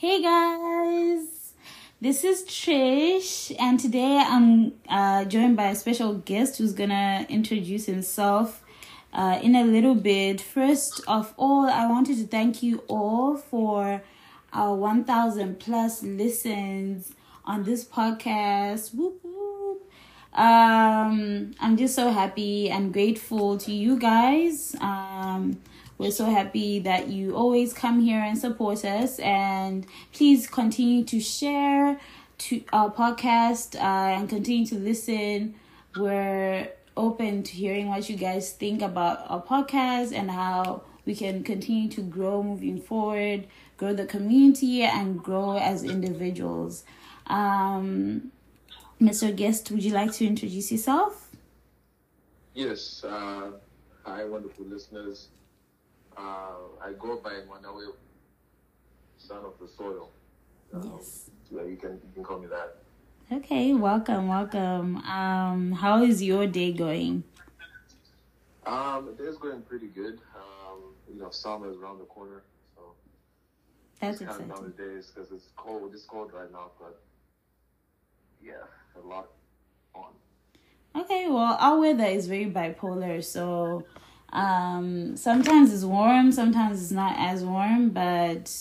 Hey guys, this is Trish, and today I'm uh, joined by a special guest who's gonna introduce himself uh, in a little bit. First of all, I wanted to thank you all for our 1,000 plus listens on this podcast. Whoop, whoop. Um, I'm just so happy and grateful to you guys. Um, we're so happy that you always come here and support us. And please continue to share to our podcast uh, and continue to listen. We're open to hearing what you guys think about our podcast and how we can continue to grow moving forward, grow the community, and grow as individuals. Um, Mr. Guest, would you like to introduce yourself? Yes. Uh, hi, wonderful listeners. Uh, I go by Manawe, son of the soil. Um, Yes. Yeah, you can you can call me that. Okay, welcome, welcome. Um, how is your day going? Um, day's going pretty good. Um, you know, summer is around the corner, so That's just counting down exciting. the days because it's cold. It's cold right now, but yeah, a lot on. Okay, well, our weather is very bipolar, so um, sometimes it's warm, sometimes it's not as warm, but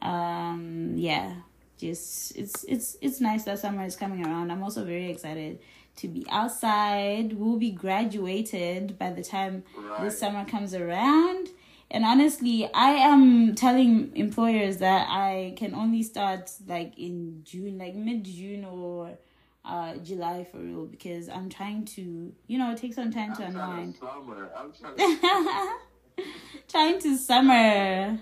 um, yeah, just it's it's it's nice that summer is coming around. I'm also very excited to be outside. We'll be graduated by the time Right. this summer comes around. And honestly, I am telling employers that I can only start like in June, like mid June or uh July for real because I'm trying to, you know, take some time to I'm trying unwind. to summer. I'm trying to. trying to summer.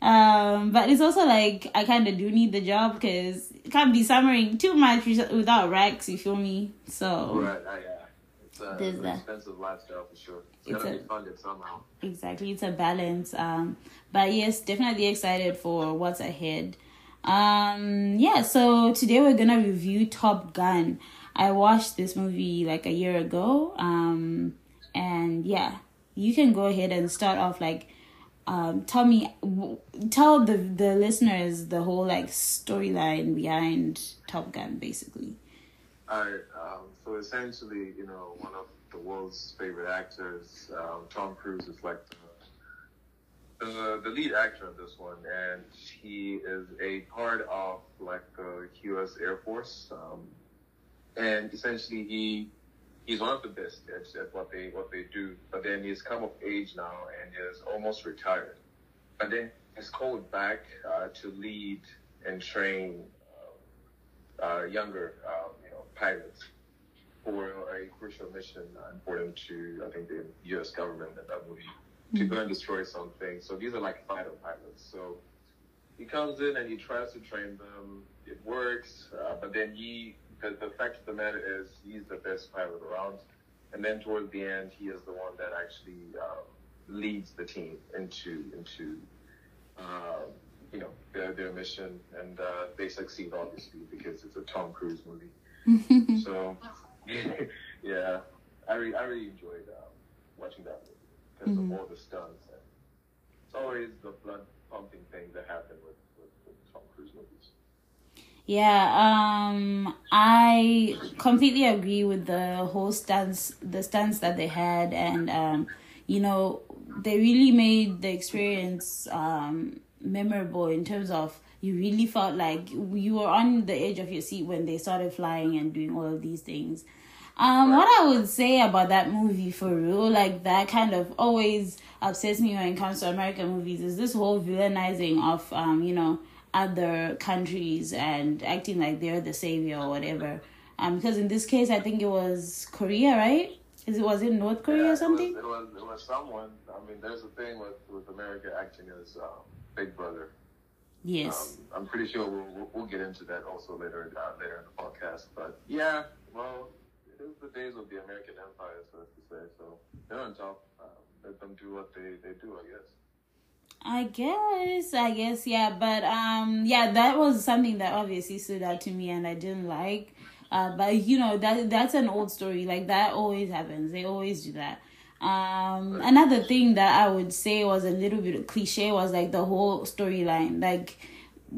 Um, but it's also like I kind of do need the job because it can't be summering too much without racks. You feel me? So right. Uh, yeah. It's a There's an expensive lifestyle for sure. It's, It's gotta a- be funded somehow. exactly, it's a balance. Um, but yes, definitely excited for what's ahead. Um, yeah. So today we're gonna review Top Gun. I watched this movie like a year ago. Um, and yeah, you can go ahead and start off like um tell me tell the the listeners the whole like storyline behind top gun basically All right. Um, so essentially, you know, one of the world's favorite actors, um, Tom Cruise, is like the, the the lead actor of this one, and he is a part of like the U.S. Air Force, um, and essentially he he's one of the best at, at what they what they do. But then he's come of age now and is almost retired. But then he's called back uh, to lead and train uh, uh, younger, uh, you know, pilots for a crucial mission uh, important to, I think, the U.S. government in that movie to go and destroy something. So these are like fighter pilots. So he comes in and he tries to train them. It works, uh, but then he, the, the fact of the matter is, he's the best pilot around. And then towards the end, he is the one that actually um, leads the team into into um, you know their, their mission, and uh, they succeed obviously because it's a Tom Cruise movie. So yeah, I really, I really enjoyed um, watching that movie because Mhm. of all the stunts. And it's always the blood pumping thing that happen with, with, with Tom Cruise movies. yeah um i completely agree with the whole stance the stance that they had and um you know they really made the experience um memorable in terms of you really felt like you were on the edge of your seat when they started flying and doing all of these things Um, what I would say about that movie for real, like that kind of always upsets me when it comes to American movies, is this whole villainizing of um, you know, other countries and acting like they're the savior or whatever. Um, because in this case, I think it was Korea, right? Is it was it North Korea Yeah, or something? It was, it was, it was someone. I mean, there's a thing with, with America acting as um, Big Brother. Yes. Um, I'm pretty sure we'll, we'll, we'll get into that also later uh, later in the podcast. But yeah, well, is the days of the American Empire, so to say. So they're on top. Um, let them do what they, they do, I guess. I guess, I guess, yeah, but um, yeah, that was something that obviously stood out to me, and I didn't like. Uh, but you know that that's an old story. Like that always happens. They always do that. Um, another thing that I would say was a little bit cliche was like the whole storyline. Like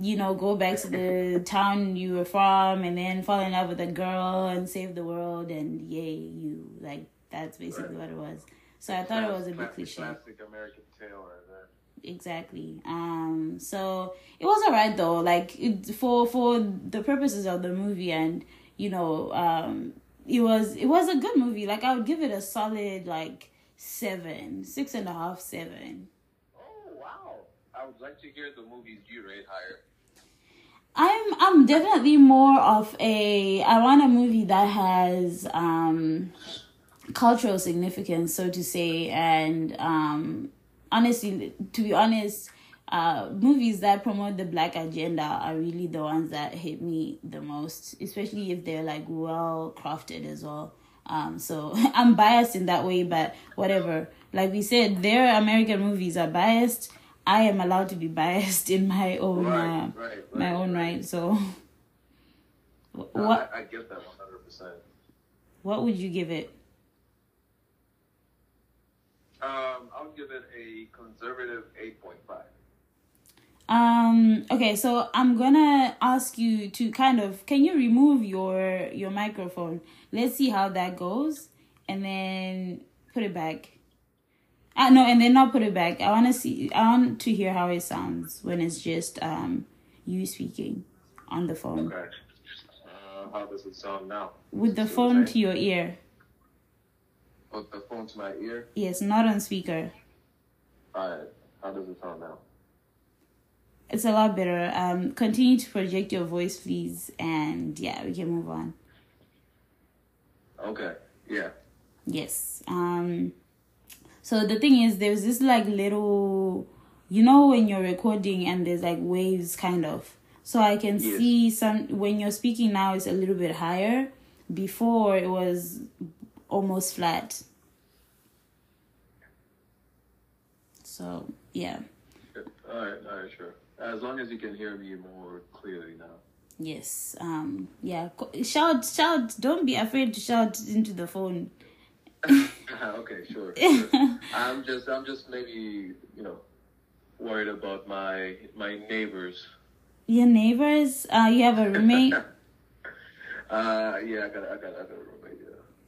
you know, go back to the town you were from and then fall in love with a girl and save the world and yay, you. Like, that's basically right. what it was. So I thought it was a bit cliche. Classic American tale right there. Exactly. Um. So it was alright though. Like it, for for the purposes of the movie, and you know, um, it was it was a good movie. Like I would give it a solid like seven, six and a half, seven. I would like to hear the movies you rate higher. I'm I'm definitely more of a I want a movie that has um cultural significance, so to say, and um, honestly, to be honest, uh, movies that promote the black agenda are really the ones that hit me the most, especially if they're like well crafted as well. Um, so I'm biased in that way, but whatever. Like we said, their American movies are biased. I am allowed to be biased in my own right, uh, right, right, my own right. So, no, what I, I get that one hundred percent. what would you give it? Um, I'll give it a conservative eight point five. Um. Okay. So I'm gonna ask you to kind of. Can you remove your your microphone? Let's see how that goes, and then put it back. Uh, no, and then I'll put it back. I want to see. I want to hear how it sounds when it's just um you speaking on the phone Okay. Uh, how does it sound now? with the phone to your ear. Put the phone to my ear. Yes, not on speaker. Alright. How does it sound now? It's a lot better. Um, continue to project your voice, please, and yeah, we can move on. Okay. Yeah. Yes. Um so the thing is there's this like little you know when you're recording and there's like waves kind of. So I can Yes. see some when you're speaking now it's a little bit higher. Before it was almost flat. So yeah. Alright. Alright. Sure. As long as you can hear me more clearly now. Yes. Um yeah. Shout shout don't be afraid to shout into the phone. Okay, sure. sure. I'm just, I'm just maybe, you know, worried about my my neighbors. Your neighbors, uh you have a roommate? Uh, yeah, I got, I got, I got a roommate.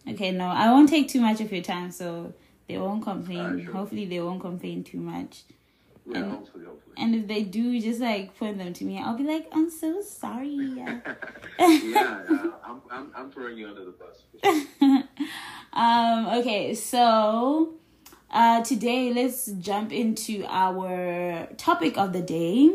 Yeah. Okay, no, I won't take too much of your time, so they won't complain. Alright, sure. Hopefully, they won't complain too much. Yeah, And- hopefully, hopefully. And if they do, just like point them to me. I'll be like, I'm so sorry. yeah, uh, I'm, I'm, I'm throwing you under the bus. Um. Okay, so uh, today let's jump into our topic of the day.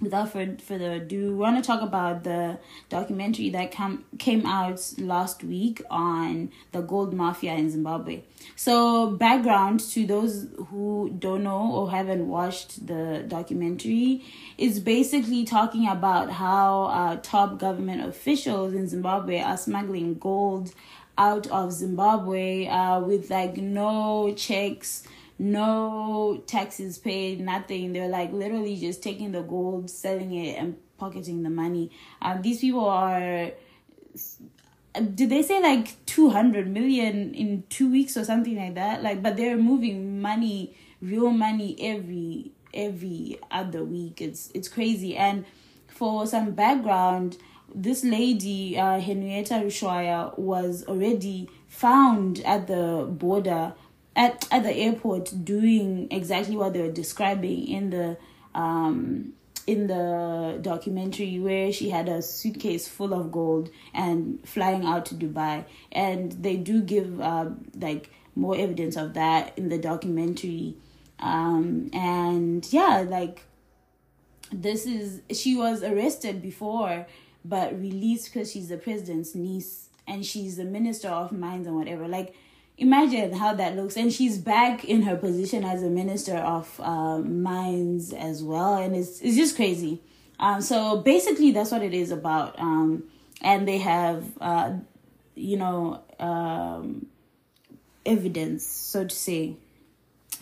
Without fur- further ado, we want to talk about the documentary that come came out last week on the gold mafia in Zimbabwe. So, background to those who don't know or haven't watched the documentary is basically talking about how uh, top government officials in Zimbabwe are smuggling gold out of Zimbabwe uh, with like no checks, no taxes paid, nothing. They're like literally just taking the gold, selling it, and pocketing the money. Um, these people are. Did they say like 200 million in two weeks or something like that? Like, but they're moving money, real money every every other week. It's it's crazy. And for some background, this lady, uh, Henrietta Rushwaya, was already found at the border, at, at the airport, doing exactly what they were describing in the um, in the documentary, where she had a suitcase full of gold and flying out to Dubai. And they do give uh, like more evidence of that in the documentary. Um, and yeah, like this is she was arrested before but released because she's the president's niece and she's the minister of mines and whatever. Like imagine how that looks. And she's back in her position as a minister of um, mines as well. And it's, it's just crazy. Um, so basically that's what it is about. Um, and they have uh, you know um, evidence so to say.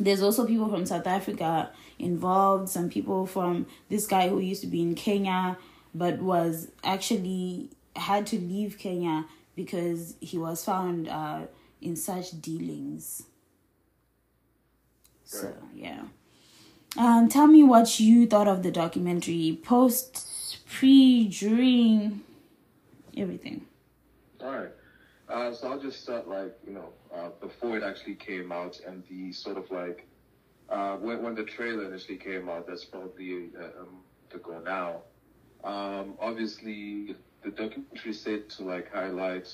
There's also people from South Africa involved, some people from this guy who used to be in Kenya but was actually had to leave Kenya because he was found uh, in such dealings. So, yeah. Um, tell me what you thought of the documentary, post, pre, during, everything. All right. Uh, so I'll just start like you know uh, before it actually came out and the sort of like uh, when when the trailer initially came out. That's probably uh, um, to go now. Um, obviously, the documentary said to like highlight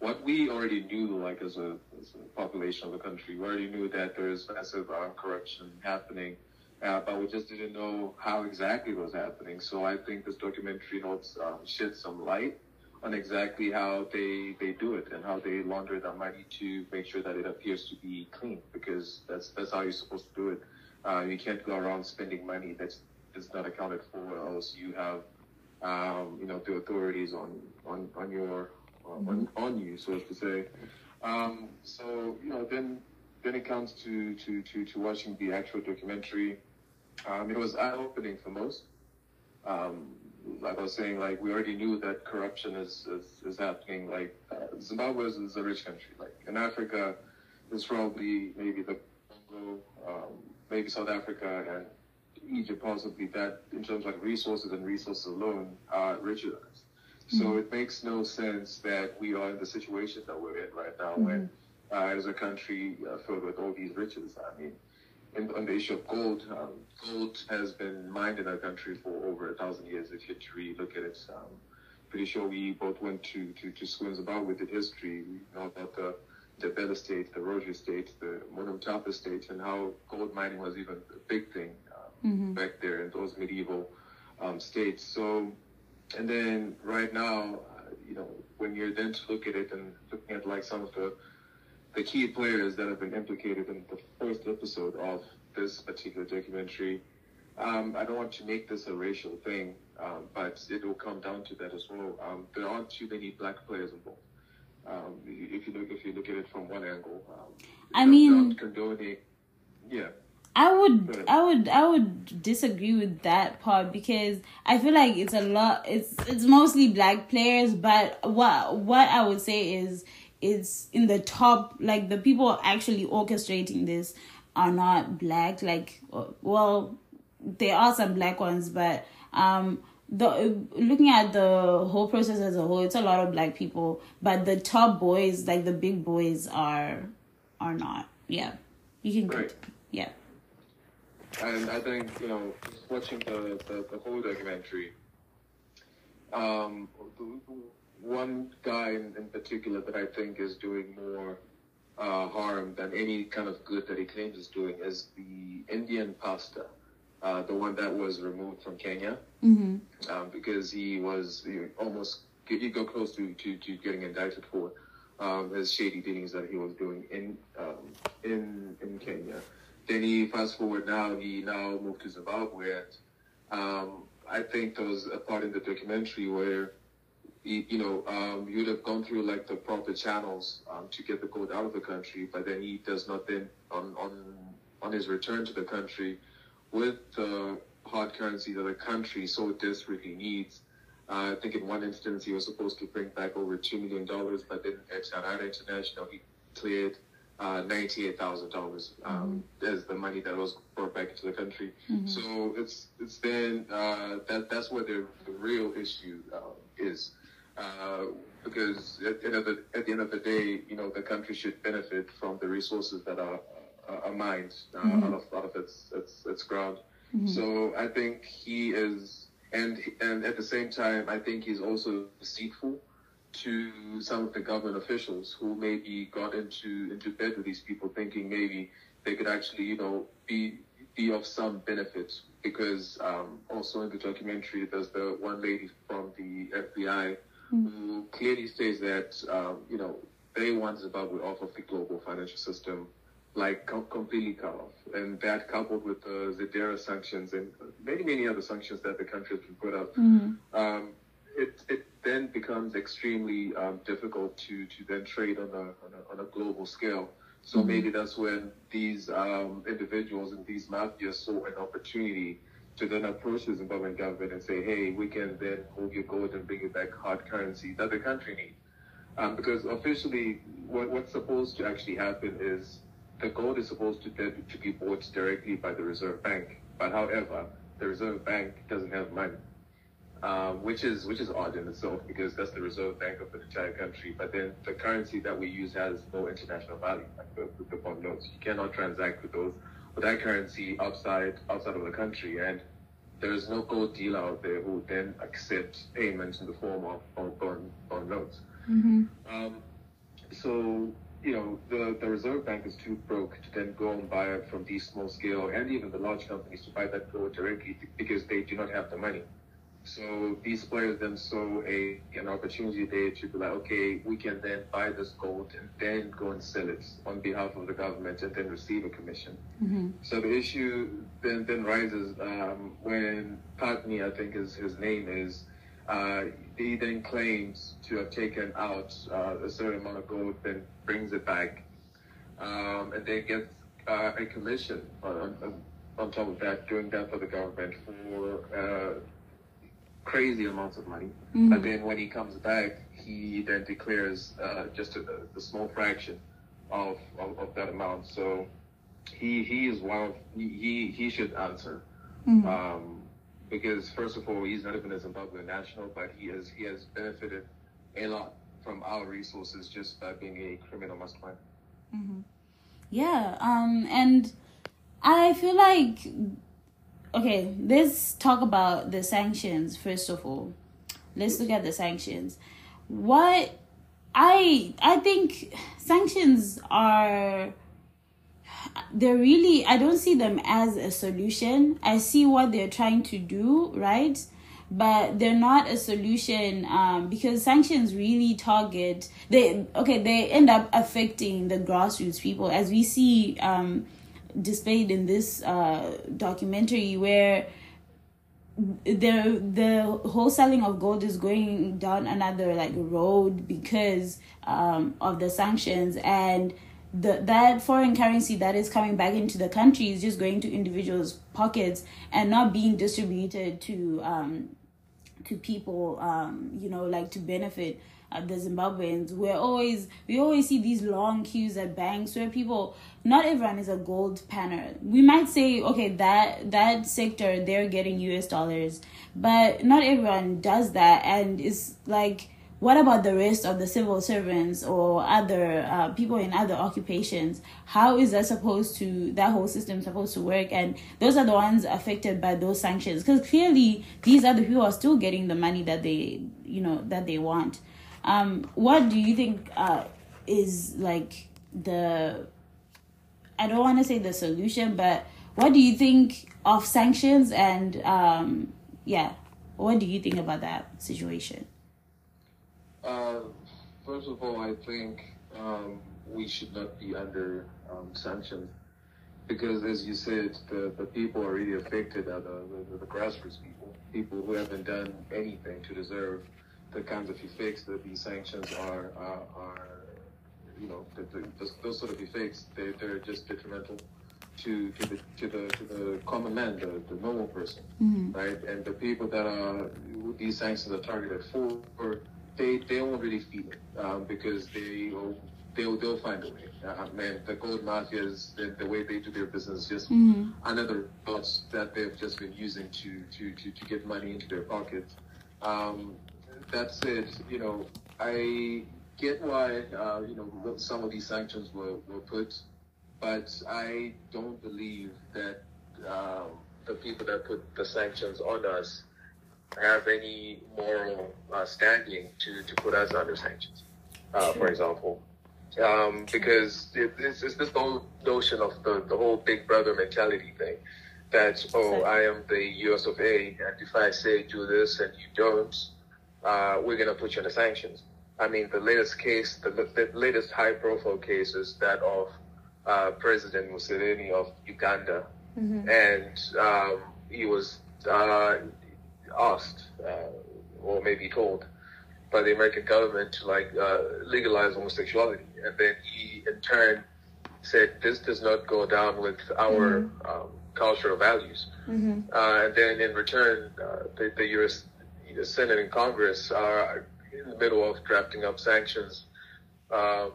what we already knew, like as a, as a population of the country. We already knew that there is massive uh, corruption happening, uh, but we just didn't know how exactly it was happening. So I think this documentary helps um, shed some light on exactly how they they do it and how they launder that money to make sure that it appears to be clean because that's that's how you're supposed to do it. Uh, you can't go around spending money that's that's not accounted for, or else you have um, you know the authorities on on on your on, on you, so as to say. Um, so you know then then it comes to to to to watching the actual documentary. Um, it was eye opening for most. Um, like I was saying, like we already knew that corruption is is, is happening. Like uh, Zimbabwe is, is, a rich country. Like in Africa, it's probably maybe the Congo, um, maybe South Africa and Egypt possibly that in terms of like resources and resources alone are us. So mm-hmm. it makes no sense that we are in the situation that we're in right now mm-hmm. when uh, as a country uh, filled with all these riches. I mean, in, on the issue of gold, um, gold has been mined in our country for over a thousand years. If you really look at it, um, pretty sure we both went to, to, to school in Zimbabwe with the history. We know about the the Bell Estate, the Roger Estate, the Monomotapa Estate, and how gold mining was even a big thing mm-hmm. back there in those medieval um, states. So, and then right now, uh, you know, when you're then to look at it and looking at like some of the the key players that have been implicated in the first episode of this particular documentary. Um, I don't want to make this a racial thing, um, but it will come down to that as well. Um, there aren't too many black players involved. Um, if you look, if you look at it from one angle, um, I mean, condoning, yeah. I would, I would, I would disagree with that part because I feel like it's a lot. It's it's mostly black players, but what what I would say is it's in the top like the people actually orchestrating this are not black like well there are some black ones but um the looking at the whole process as a whole it's a lot of black people but the top boys like the big boys are are not yeah you can right. yeah and i think you know watching the the, the whole documentary um one guy in, in, particular that I think is doing more uh, harm than any kind of good that he claims is doing is the Indian pastor, uh, the one that was removed from Kenya, mm-hmm. um, because he was he almost he got close to, to, to getting indicted for um, his shady dealings that he was doing in um, in in Kenya. Then he fast forward now he now moved to Zimbabwe. Um, I think there was a part in the documentary where you, you know, um, you'd have gone through like the proper channels um, to get the gold out of the country, but then he does not then on on on his return to the country with the hard currency that the country so desperately needs. Uh, I think in one instance he was supposed to bring back over two million dollars, but then at Harare International he cleared uh, ninety-eight thousand dollars um, mm-hmm. as the money that was brought back into the country. Mm-hmm. So it's it's then uh, that that's where the, the real issue uh, is. Uh, because at the, end of the, at the end of the day, you know, the country should benefit from the resources that are, are mined uh, mm-hmm. out of out of its its, its ground. Mm-hmm. So I think he is, and and at the same time, I think he's also deceitful to some of the government officials who maybe got into into bed with these people, thinking maybe they could actually, you know, be be of some benefit. Because um, also in the documentary, there's the one lady from the FBI mm. who clearly states that um, you know they want Zimbabwe off of the global financial system, like com- completely cut off, and that coupled with the ZDERA sanctions and many many other sanctions that the country has been put up, mm. um, it it then becomes extremely um, difficult to to then trade on a on a, on a global scale. So mm-hmm. maybe that's when these um, individuals and these mafias saw an opportunity to then approach the Zimbabwean government and say, hey, we can then hold your gold and bring you back hard currency that the country needs. Um, because officially, what, what's supposed to actually happen is the gold is supposed to to be bought directly by the Reserve Bank, but however, the Reserve Bank doesn't have money, um, which is which is odd in itself because that's the Reserve Bank of the entire country. But then the currency that we use has no international value, like the, the bond notes. You cannot transact with those with that currency outside outside of the country, and there is no gold dealer out there who then accept payments in the form of, of bond, bond notes. Mm-hmm. Um, so, you know, the, the Reserve Bank is too broke to then go and buy it from these small scale and even the large companies to buy that gold directly because they do not have the money. So these players then saw a an opportunity there to be like, okay, we can then buy this gold and then go and sell it on behalf of the government and then receive a commission. Mm-hmm. So the issue then then rises um, when Pattni, I think is his name is, uh, he then claims to have taken out uh, a certain amount of gold, then brings it back, um, and then gets uh, a commission on, on, on top of that, doing that for the government for uh, crazy amounts of money. Mhm. But then when he comes back, he then declares uh, just a, a small fraction of, of, of that amount. So he he is one of he he, should answer. Mhm. Um, because first of all, he's not even a Zimbabwean national, but he has he has benefited a lot from our resources just by being a criminal mastermind. Yeah, um, and I feel like okay, let's talk about the sanctions first of all. Let's look at the sanctions. What I I think sanctions are they're really I don't see them as a solution. I see what they're trying to do, right? But they're not a solution um, because sanctions really target they okay they end up affecting the grassroots people as we see um, displayed in this uh, documentary where the the wholesaling of gold is going down another like road because um, of the sanctions and the that foreign currency that is coming back into the country is just going to individuals pockets and not being distributed to um, to people um, you know like to benefit the Zimbabweans. We're always we always see these long queues at banks where people not everyone is a gold panner. We might say okay that that sector they're getting US dollars, but not everyone does that and it's like what about the rest of the civil servants or other uh, people in other occupations how is that supposed to that whole system supposed to work and those are the ones affected by those sanctions because clearly these other people are still getting the money that they you know that they want um, what do you think uh, is like the i don't want to say the solution but what do you think of sanctions and um, yeah what do you think about that situation? Uh, first of all, I think um, we should not be under um, sanctions because, as you said, the, the people are really affected are the, the, the grassroots people, people who haven't done anything to deserve the kinds of effects that these sanctions are, are, are you know, the, the, those, those sort of effects, they, they're just detrimental to, to, the, to, the, to the common man, the, the normal person right? And the people that are these sanctions are targeted for, they they won't really feel it um, because they will they'll they'll find a way. Uh, man, the gold mafias, the, the way they do their business, just another thoughts that they've just been using to to to, to get money into their pockets. Um, that said, you know, I get why uh, you know some of these sanctions were, were put, but I don't believe that um, the people that put the sanctions on us have any moral uh, standing to, to put us under sanctions, uh, for example. Um, because it, it's, it's this whole notion of the, the whole big brother mentality thing that, oh, I am the US of A, and if I say do this and you don't, uh, we're going to put you under sanctions. I mean, the latest case, the, the latest high profile case is that of uh, President Museveni of Uganda. And um, he was uh, asked, uh, or maybe told, by the American government to like uh, legalize homosexuality. And then he, in turn, said, this does not go down with our um, cultural values. Uh, and then in return, uh, the, the U.S. the Senate and Congress are in the middle of drafting up sanctions um,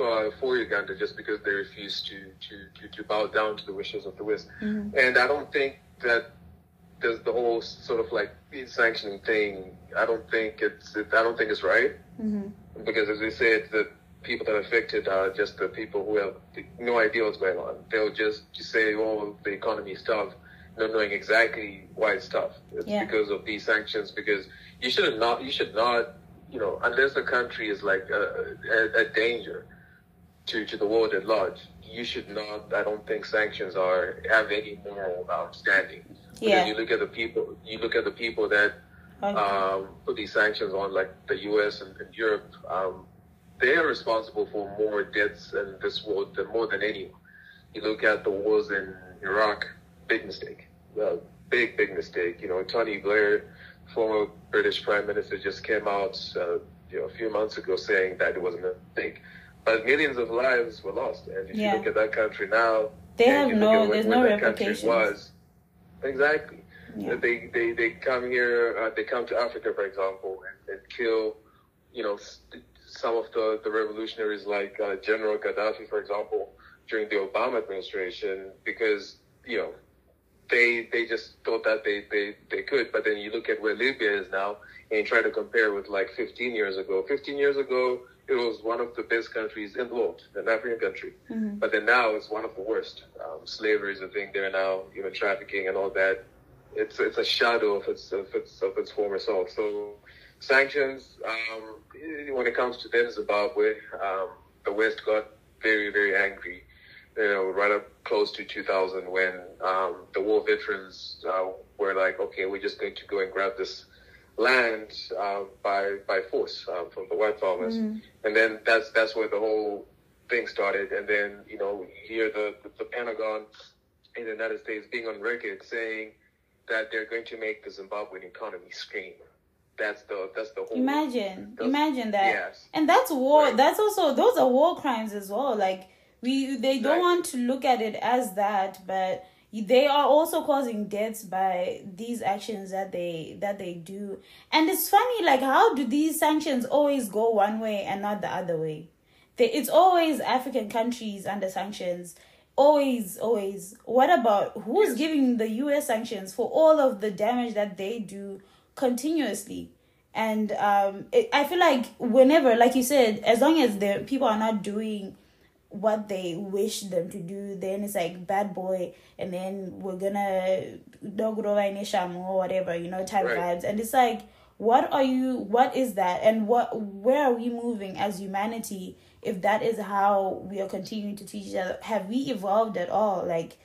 uh, for Uganda just because they refuse to, to, to, to, bow down to the wishes of the West. Mm-hmm. And I don't think that there's the whole sort of like sanctioning thing. I don't think it's it, I don't think it's right mm-hmm. because as we said, the people that are affected are just the people who have no idea what's going on. They'll just, just say, "Oh, the economy is tough," not knowing exactly why it's tough. It's Yeah. because of these sanctions. Because you should not you should not you know unless the country is like a, a, a danger to to the world at large. You should not. I don't think sanctions are have any moral outstanding. Because Yeah. you look at the people. You look at the people that Okay. um, put these sanctions on, like the U.S. and, and Europe, um, they are responsible for more deaths in this world than more than anyone. You look at the wars in Iraq, big mistake, Well, big big mistake. You know, Tony Blair, former British Prime Minister, just came out uh, you know a few months ago saying that it wasn't a mistake, but millions of lives were lost. And if Yeah. you look at that country now, They have no- there's no replications. Was exactly. Yeah. They, they they come here. Uh, they come to Africa, for example, and, and kill, you know, s- some of the the revolutionaries like uh, General Gaddafi, for example, during the Obama administration, because you know they they just thought that they they they could. But then you look at where Libya is now, and you try to compare with like 15 years ago. 15 years ago, it was one of the best countries in the world, an African country. Mhm. But then now it's one of the worst. Um, slavery is a thing there now, human trafficking and all that. It's it's a shadow of its of its of its former self. So sanctions, um, when it comes to then Zimbabwe, um, the West got very very angry. You know, right up close to 2000 when um, the war veterans uh, were like, okay, we're just going to go and grab this land uh, by by force um, from the white farmers, Mhm. and then that's that's where the whole thing started. And then you know, here the, the the Pentagon in the United States being on record saying that they're going to make the Zimbabwean economy scream. That's the that's the whole Imagine, imagine that. Yes. And that's war. Right. That's also those are war crimes as well. Like we, they don't Right. want to look at it as that, but they are also causing deaths by these actions that they that they do. And it's funny, like how do these sanctions always go one way and not the other way? They, it's always African countries under sanctions. Always, always. What about who's giving the U.S. sanctions for all of the damage that they do continuously? and um it, i feel like whenever like you said as long as the people are not doing what they wish them to do then it's like bad boy and then we're gonna dogurova inisham or whatever you know type Right. vibes. And it's like what are you what is that? And what where are we moving as humanity if that is how we are continuing to teach each other? Have we evolved at all? Like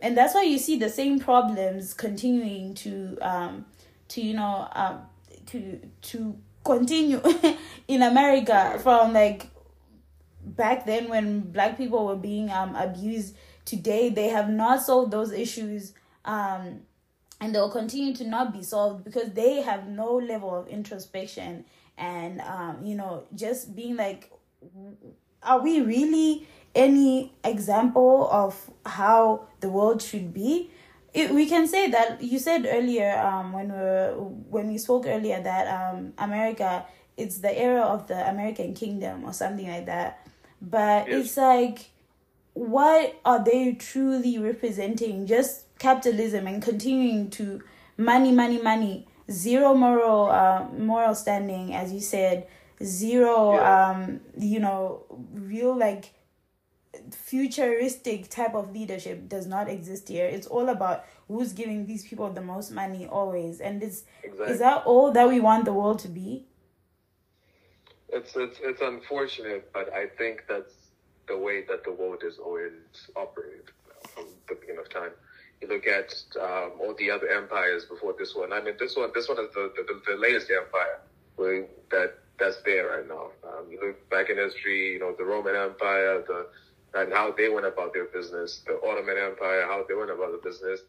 and that's why you see the same problems continuing to um to you know um to to continue in America from like back then when black people were being um abused today they have not solved those issues um and they'll continue to not be solved because they have no level of introspection and um you know just being like are we really any example of how the world should be? It, we can say that you said earlier um when we when we spoke earlier that um america it's the era of the american kingdom or something like that but Yes. it's like what are they truly representing just capitalism and continuing to money money money zero moral uh, moral standing as you said zero Yeah. um you know real like futuristic type of leadership does not exist here it's all about who's giving these people the most money always and is Exactly. is that all that we want the world to be It's it's it's unfortunate, but I think that's the way that the world has always operated from the beginning of time. You look at um, all the other empires before this one. I mean, this one this one is the the, the latest empire that that's there right now. Um, you look back in history, you know, the Roman Empire, the and how they went about their business, the Ottoman Empire, how they went about the business.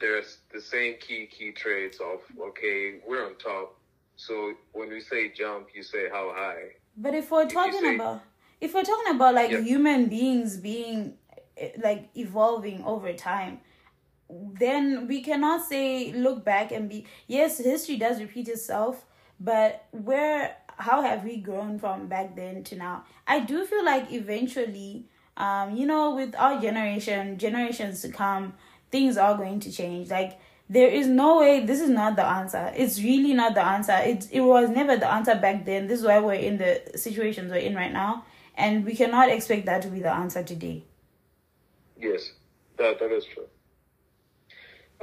There's the same key key traits of okay, we're on top. So when we say jump, you say how high. But if we're you talking say- about if we're talking about like Yeah. human beings being eh, like evolving over time, then we cannot say look back and be yes, history does repeat itself, but where how have we grown from back then to now? I do feel like eventually, um, you know, with our generation, generations to come, things are going to change. Like there is no way this is not the answer. It's really not the answer. It it was never the answer back then. This is why we're in the situations we're in right now. And we cannot expect that to be the answer today. Yes, that that is true.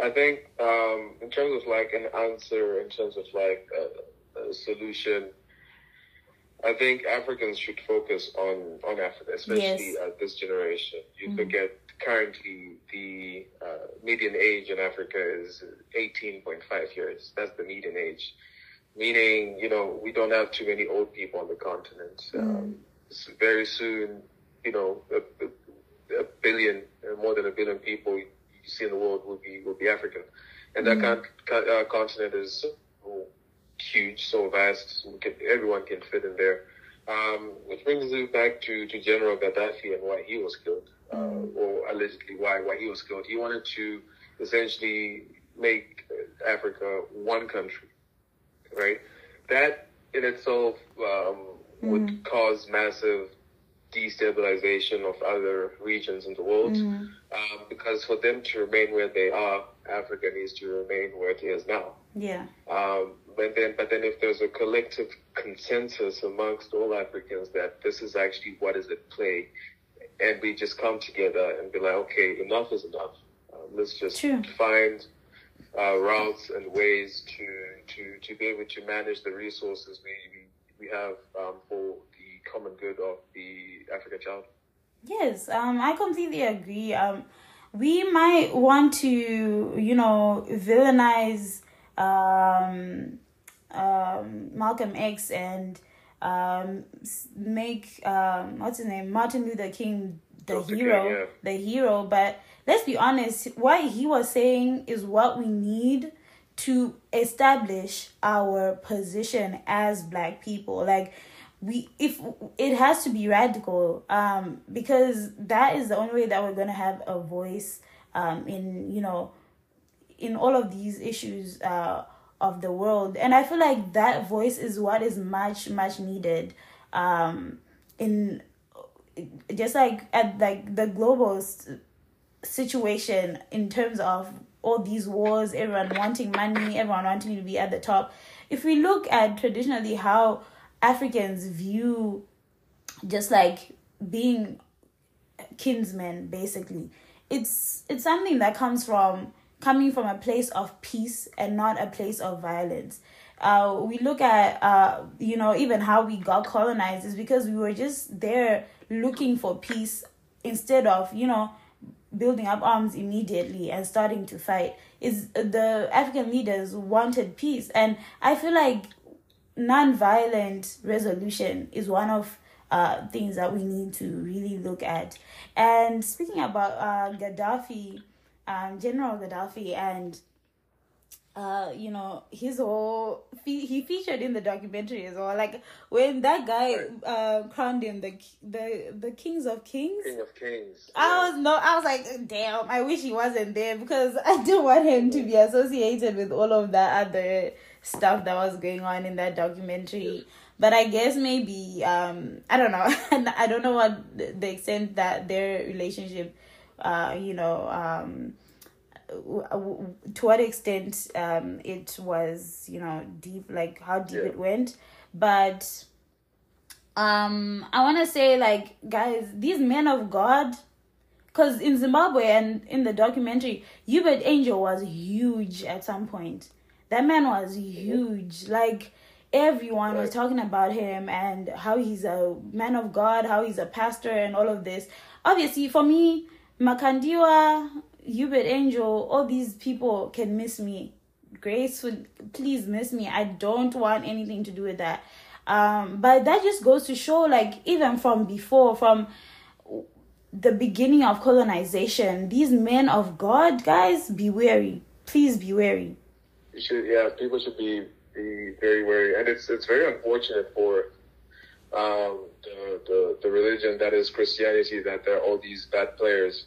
I think um, in terms of like an answer, in terms of like a, a solution, I think Africans should focus on on Africa, especially Yes. at this generation. You look at currently the uh, median age in Africa is 18.5 years. That's the median age, meaning you know we don't have too many old people on the continent. Um, s- very soon, you know, a, a, billion, uh, more than a billion people you see in the world will be will be African, and that con- uh, continent is so huge, so vast. We can, everyone can fit in there. Um, which brings you back to, to General Gaddafi and why he was killed, uh, or allegedly why why he was killed. He wanted to essentially make Africa one country, right? That in itself um, would cause massive destabilization of other regions in the world. Um, because for them to remain where they are, Africa needs to remain where it is now. Yeah. Um, but then, but then, if there's a collective consensus amongst all Africans that this is actually what is at play, and we just come together and be like, okay, enough is enough. Um, let's just True. find uh, routes and ways to to to be able to manage the resources we we, we have um, for the common good of the African child. Yes, um, I completely agree. Um, we might want to, you know, villainize um, um, Malcolm X and um, make um, what's his name, Martin Luther King, the Dr. King, hero, yeah. the hero. But let's be honest, what he was saying is what we need to establish our position as black people like we if it has to be radical um because that is the only way that we're going to have a voice um in you know in all of these issues uh of the world and i feel like that voice is what is much much needed um in just like at like the global situation in terms of all these wars, everyone wanting money, everyone wanting to be at the top. If we look at traditionally how Africans view just like being kinsmen basically it's it's something that comes from coming from a place of peace and not a place of violence. Uh, we look at uh, you know even how we got colonized is because we were just there looking for peace instead of you know building up arms immediately and starting to fight. Is the african leaders wanted peace. And i feel like non-violent resolution is one of uh, things that we need to really look at. And speaking about uh, Gaddafi, um, General Gaddafi, and uh, you know his whole fe- he featured in the documentary as well. Like when that guy uh, crowned him the the the kings of kings. King of Kings. I was no, I was like, damn, I wish he wasn't there because I didn't want him to be associated with all of that other stuff that was going on in that documentary. But I guess maybe um I don't know. I don't know what the extent that their relationship, uh, you know, um, w- w- to what extent um it was you know deep, like how deep Yeah. it went, but um i want to say like guys these men of god because in zimbabwe and in the documentary Uebert Angel was huge at some point. That man was huge. Like everyone was talking about him and how he's a man of god how he's a pastor and all of this. Obviously for me makandiwa Uebert Angel all these people can miss me. Grace would please miss me. I don't want anything to do with that. Um but that just goes to show like even from before from the beginning of colonization these men of god guys be wary. Please be wary. You should, yeah, people should be, be very wary, and it's it's very unfortunate for um, the, the the religion that is Christianity that there are all these bad players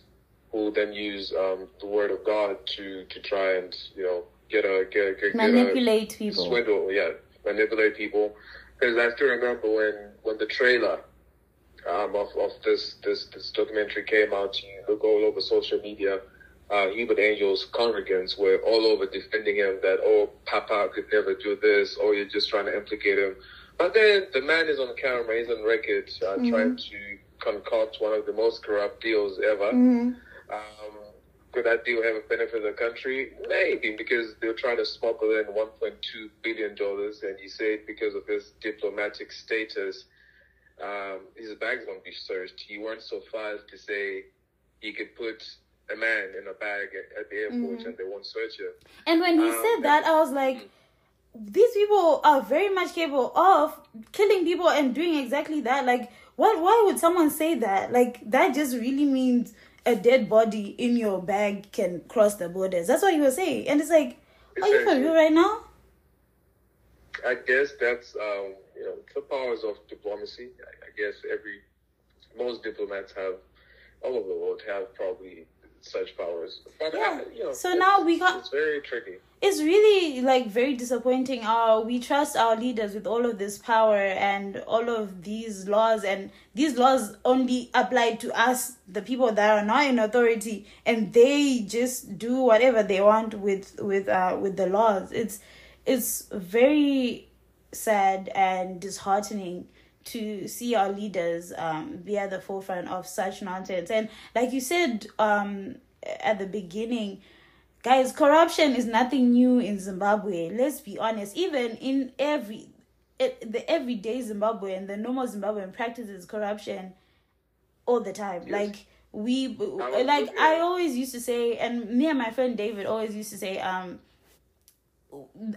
who then use um, the word of God to to try and you know get a get a, get, get a manipulate people swindle, yeah, manipulate people, Because I still remember when when the trailer um, of of this this this documentary came out. You look all over social media. Uh, Uebert Angel's congregants were all over defending him that oh Papa could never do this, or you're just trying to implicate him. But then the man is on camera, he's on record, uh, mm-hmm. trying to concoct one of the most corrupt deals ever. Mm-hmm. Um, could that deal have a benefit of the country? Maybe, because they're trying to smuggle in $1.2 billion, and he said because of his diplomatic status, um, his bags won't be searched. He weren't so fast to say he could put a man in a bag at, at the airport mm-hmm. and they won't search him. And when he um, said that, I was like, mm these people are very much capable of killing people and doing exactly that. Like, what? Why would someone say that? Like, that just really means a dead body in your bag can cross the borders. That's what he was saying, and it's like, are you for real right now? I guess that's um, you know the powers of diplomacy. I, I guess every most diplomats have all over the world have probably such powers. But yeah. I, you know, so now we got. It's very tricky. It's really like very disappointing. Uh, we trust our leaders with all of this power and all of these laws, and these laws only apply to us, the people that are not in authority, and they just do whatever they want with with uh with the laws. It's it's very sad and disheartening to see our leaders um, be at the forefront of such nonsense. And like you said um, at the beginning, guys, corruption is nothing new in Zimbabwe. Let's be honest. Even in every the everyday Zimbabwe and the normal Zimbabwean practices corruption all the time. Yes. Like we like I always used to say, and me and my friend David always used to say, um,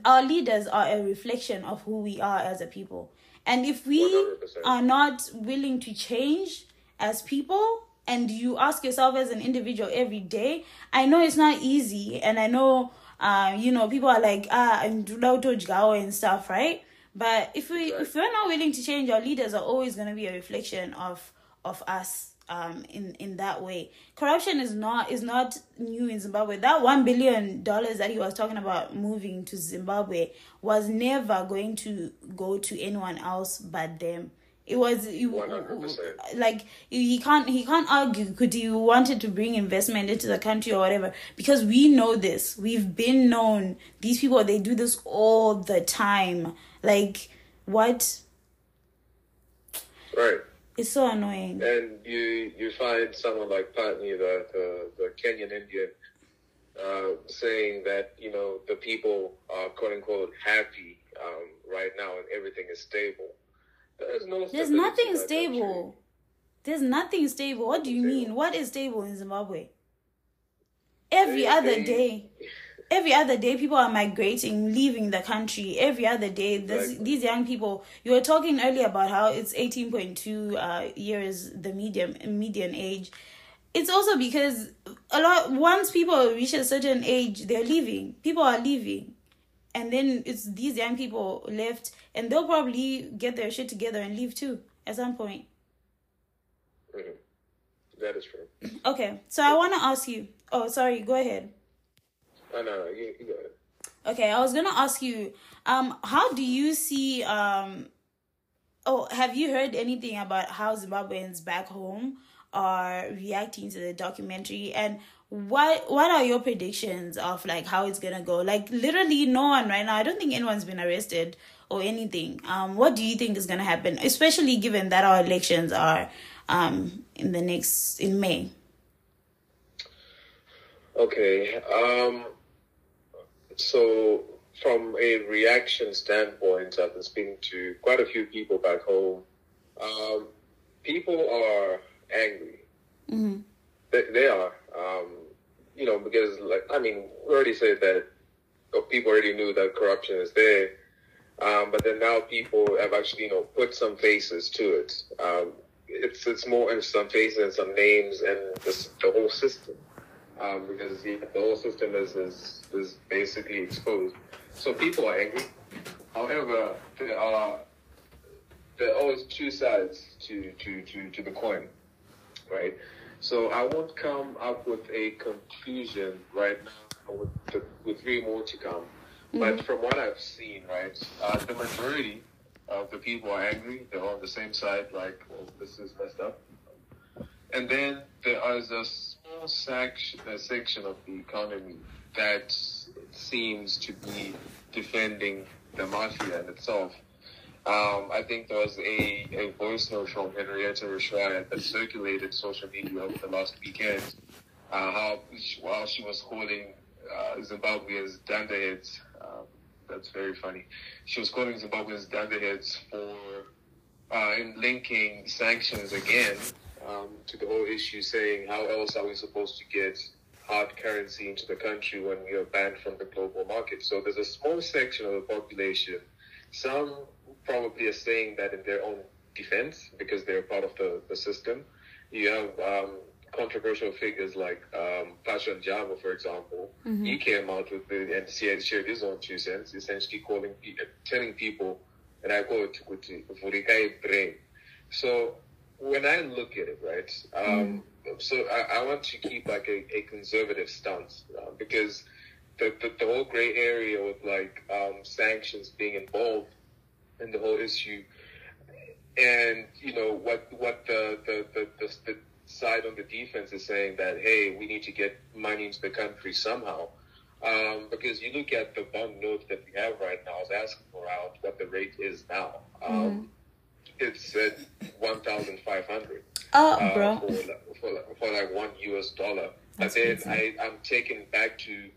our leaders are a reflection of who we are as a people and if we 100%. are not willing to change as people, and you ask yourself as an individual every day, I know it's not easy, and I know, uh, you know, people are like, ah, and and stuff, right? But if we right. if we're not willing to change, our leaders are always going to be a reflection of of us um in in that way. Corruption is not is not new in zimbabwe. That one billion dollars that he was talking about moving to zimbabwe was never going to go to anyone else but them. It was 100%. like he can't he can't argue could he wanted to bring investment into the country or whatever. Because we know this. We've been known. These people they do this all the time. Like what? Right it's so annoying. And you you find someone like Pattni, the the, the Kenyan Indian, uh, saying that you know the people are quote unquote happy um, right now and everything is stable. There's no. There's nothing stable. Country. There's nothing stable. What do you mean? What is stable in Zimbabwe? Every other day every other day people are migrating leaving the country. Every other day this, these young people you were talking earlier about how it's 18.2 uh, years the medium median age. It's also because a lot once people reach a certain age they're leaving. People are leaving. And then it's these young people left and they'll probably get their shit together and leave too at some point. Mm-hmm. that is true. Okay so i want to ask you oh sorry go ahead no, no, no. You, you go ahead. Okay, I was gonna ask you, um, how do you see, um, oh, have you heard anything about how Zimbabweans back home are reacting to the documentary, and what what are your predictions of like how it's gonna go? Like literally, no one right now. I don't think anyone's been arrested or anything. Um, what do you think is gonna happen, especially given that our elections are um in the next in May? Okay. Um so, from a reaction standpoint, I've been speaking to quite a few people back home. Um, people are angry. Mm-hmm. They, they, are. Um, you know, because, like, I mean, we already said that people already knew that corruption is there. Um, but then now people have actually, you know, put some faces to it. Um, it's it's more in some faces and some names and the, the whole system um, because the, the whole system is, is, is basically exposed. So people are angry. However, there are there are always two sides to, to, to, to the coin, right? So I won't come up with a conclusion right now with, the, with three more to come. Mm-hmm. But from what I've seen, right, uh, the majority of the people are angry. They're on the same side, like, well, this is messed up. And then there is a small section, a section of the economy that seems to be defending the mafia in itself. Um, I think there was a, a voice note from Henrietta Rushwaya that circulated social media over the last weekend. Uh, how while she was calling uh, Zimbabweans dunderheads, um, that's very funny. She was calling Zimbabweans dunderheads for uh, in linking sanctions again um, to the whole issue, saying how else are we supposed to get hard currency into the country when we are banned from the global market? So there's a small section of the population, some probably are saying that in their own defense because they're part of the, the system. You have um, controversial figures like um, Pasha for example. Mm-hmm. He came out with the, and shared his own two cents, essentially calling, telling people, and I quote, "Vurikai brain." So when I look at it, right, um, mm. so I, I, want to keep like a, a conservative stance uh, because the, the, the whole gray area with like um, sanctions being involved in the whole issue, and you know what what the the, the, the, the side on the defense is saying that hey we need to get money into the country somehow. Um, because you look at the bond note that we have right now, I was asking around what the rate is now. Um, mm-hmm it's at one thousand five hundred. Oh, uh, bro. For, for, for, like one US dollar. That's but then I, I'm taken back to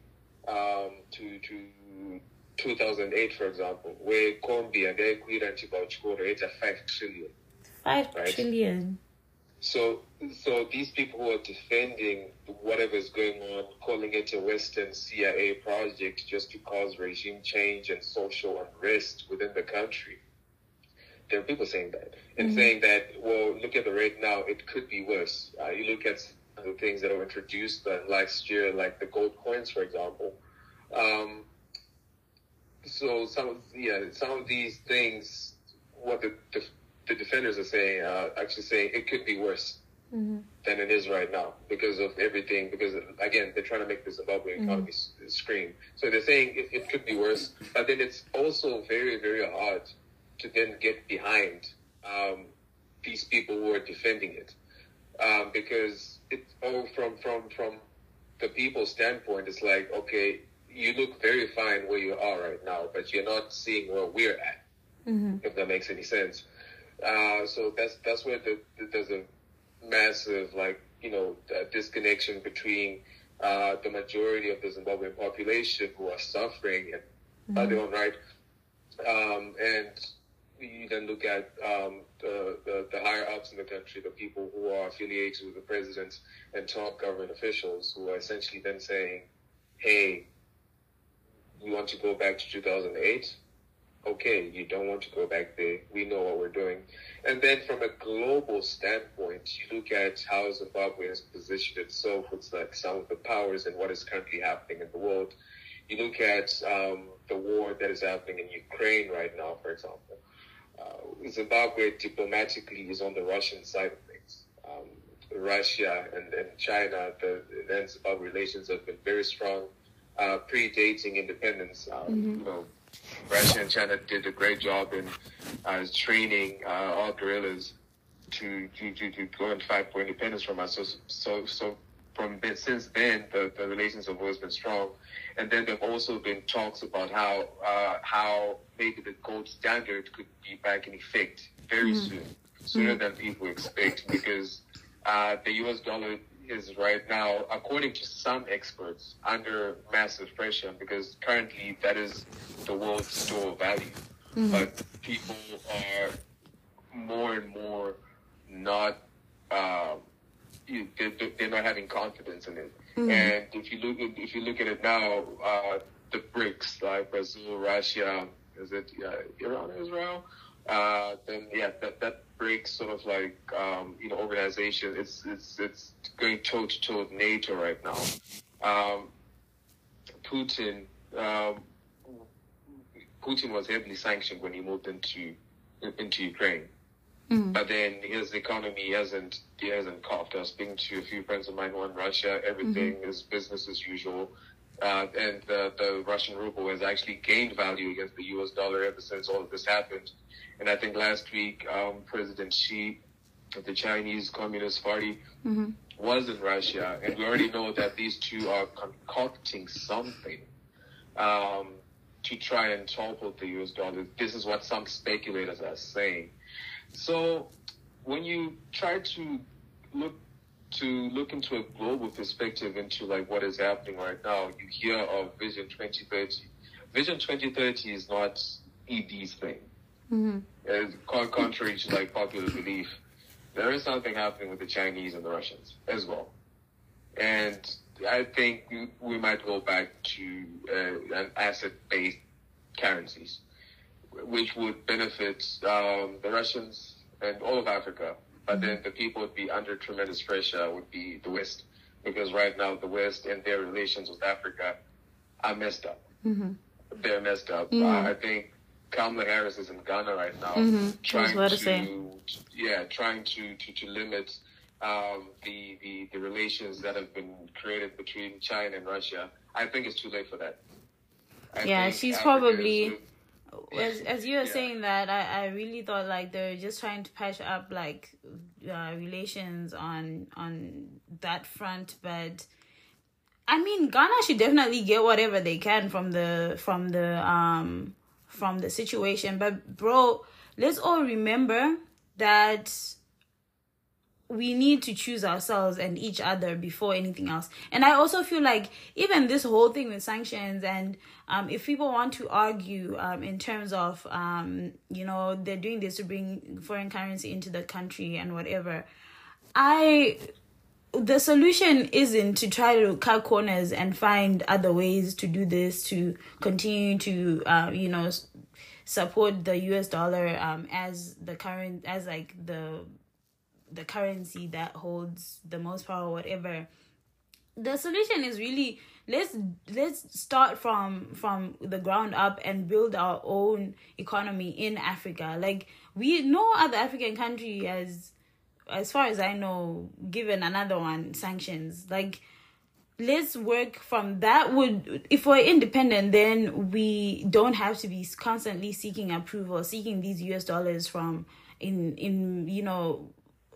um, to to 2008, for example, where Colombia and agreed on about it's a five trillion. Five right? trillion. So, so these people who are defending whatever is going on, calling it a Western CIA project just to cause regime change and social unrest within the country, there are people saying that and mm-hmm. saying that, well, look at the rate now, it could be worse. Uh, you look at the things that were introduced uh, last year, like the gold coins, for example. Um, so some of yeah, some of these things, what the the, the defenders are saying, uh, actually saying it could be worse. Mm-hmm. Than it is right now because of everything. Because again, they're trying to make the Zimbabwe mm-hmm. economy scream. So they're saying it, it could be worse, but then it's also very, very hard to then get behind um, these people who are defending it, um, because it's all from from from the people's standpoint. It's like okay, you look very fine where you are right now, but you're not seeing where we're at. Mm-hmm. If that makes any sense. Uh, so that's that's where the, the, there's a massive like you know disconnection between uh, the majority of the Zimbabwean population who are suffering and mm-hmm. their own right, um, and you then look at um, the, the, the, higher ups in the country, the people who are affiliated with the president and top government officials who are essentially then saying, hey, you want to go back to 2008? Okay, you don't want to go back there. We know what we're doing. And then from a global standpoint, you look at how Zimbabwe has positioned itself with like some of the powers and what is currently happening in the world. You look at um, the war that is happening in Ukraine right now, for example uh, Zimbabwe diplomatically is on the Russian side of things. Um, Russia and, and China, the then Zimbabwe relations have been very strong, uh, predating independence. Um, mm-hmm. You know, Russia and China did a great job in uh, training uh, our guerrillas to, to, to, to go and fight for independence from us. So, so, so from since then, the, the relations have always been strong. And then there've also been talks about how uh, how maybe the gold standard could be back in effect very mm-hmm. soon, sooner mm-hmm. than people expect, because uh, the U.S. dollar is right now, according to some experts, under massive pressure because currently that is the world's store of value. Mm-hmm. But people are more and more not. Uh, you, they're, they're, not having confidence in it. Mm-hmm. And if you look if you look at it now, uh, the BRICS like Brazil, Russia, is it uh, Iran, Israel? Uh, then yeah, that that BRICS sort of like um, you know organization. It's it's it's going toe to toe with NATO right now. Um, Putin. Um, Putin was heavily sanctioned when he moved into into Ukraine. Mm. But then his economy hasn't he hasn't coughed. I was speaking to a few friends of mine who are in Russia. Everything mm-hmm. is business as usual. uh, and the, the Russian ruble has actually gained value against the U.S. dollar ever since all of this happened. And I think last week, um, President Xi of the Chinese Communist Party Mm-hmm. was in Russia, and we already know that these two are concocting something um, to try and topple the U.S. dollar. This is what some speculators are saying. So when you try to look to look into a global perspective into like what is happening right now, you hear of Vision 2030. Vision 2030 is not ED's thing. Mm-hmm. Contrary to like popular belief. There is something happening with the Chinese and the Russians as well, and I think we, we might go back to uh, an asset-based currencies, which would benefit um, the Russians and all of Africa. But then the people would be under tremendous pressure would be the West, because right now the West and their relations with Africa are messed up. Mm-hmm. They're messed up. Mm. Uh, I think Kamala Harris is in Ghana right now, Mhm. Was trying to, to say. yeah, trying to to, to limit um, the, the the relations that have been created between China and Russia. I think it's too late for that. I Yeah, she's Africa probably- as as you were Yeah. saying that I, I really thought like they're just trying to patch up like uh, relations on on that front but i mean ghana should definitely get whatever they can from the from the um from the situation but bro let's all remember that we need to choose ourselves and each other before anything else. And I also feel like even this whole thing with sanctions and um, if people want to argue um, in terms of um, you know they're doing this to bring foreign currency into the country and whatever, I the solution isn't to try to cut corners and find other ways to do this to continue to uh, you know support the US dollar um, as the current as like the the currency that holds the most power whatever the solution is really let's let's start from from the ground up and build our own economy in africa. Like we no other african country has as far as i know given another one sanctions. Like let's work from that would if we're independent then we don't have to be constantly seeking approval seeking these us dollars from in in you know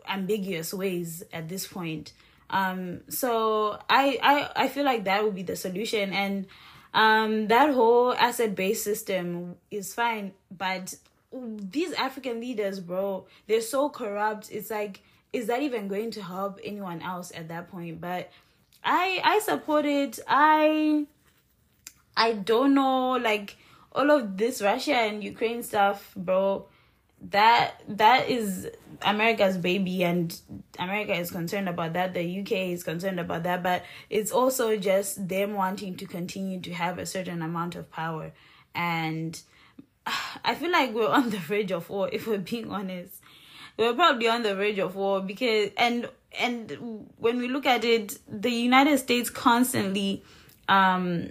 ambiguous ways at this point. Um so i i i feel like that would be the solution. And um that whole asset based system is fine but these african leaders bro they're so corrupt. It's like is that even going to help anyone else at that point? But i i support it. I i don't know like all of this russia and ukraine stuff bro that that is America's baby and America is concerned about that. The UK is concerned about that. But it's also just them wanting to continue to have a certain amount of power. And I feel like we're on the verge of war if we're being honest. We're probably on the verge of war because and and when we look at it the United States constantly um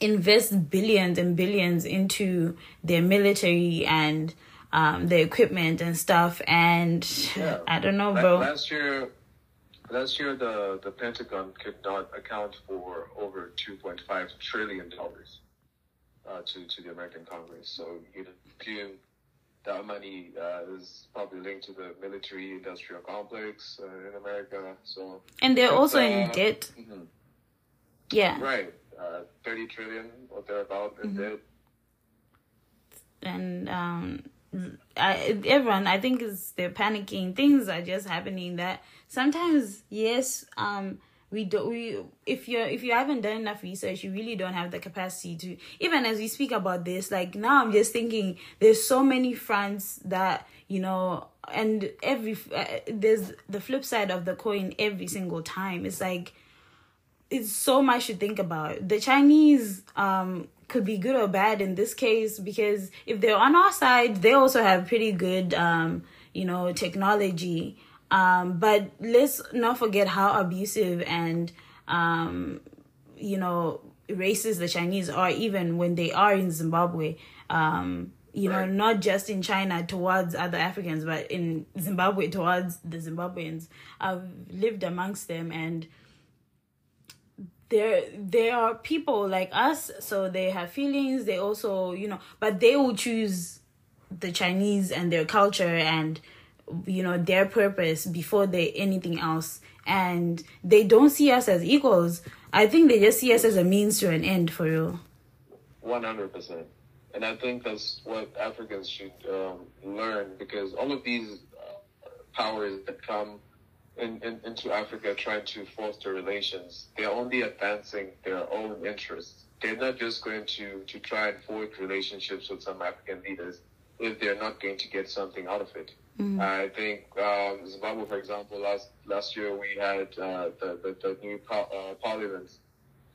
invest billions and billions into their military and um the equipment and stuff and Yeah. I don't know bro Last year, last year the, the Pentagon could not account for over two point five trillion dollars uh, to to the American Congress. So you assume that money uh, is probably linked to the military industrial complex uh, in America. So and they're also in uh, debt mhm. yeah right, uh, thirty trillion or thereabout in Mm-hmm. debt. and um I, everyone i think is they're panicking things are just happening that sometimes yes um we don't we if you're if you haven't done enough research you really don't have the capacity to even as we speak about this like now i'm just thinking there's so many fronts that you know and every uh, there's the flip side of the coin every single time it's like it's so much to think about. The Chinese um could be good or bad in this case because if they're on our side, they also have pretty good um, you know, technology. Um, but let's not forget how abusive and um, you know, racist the Chinese are even when they are in Zimbabwe. Um, you know, Right. not just in China towards other Africans, but in Zimbabwe towards the Zimbabweans. I've lived amongst them and there there are people like us so they have feelings they also you know but they will choose the chinese and their culture and you know their purpose before they anything else. And they don't see us as equals. I think they just see us as a means to an end for real. 100% and i think that's what africans should um, learn because all of these uh, powers that come in, in, into Africa trying to foster relations, they're only advancing their own interests. They're not just going to, to try and forge relationships with some African leaders if they're not going to get something out of it. Mm-hmm. I think um, Zimbabwe, for example, last last year we had uh, the, the, the new par- uh, parliament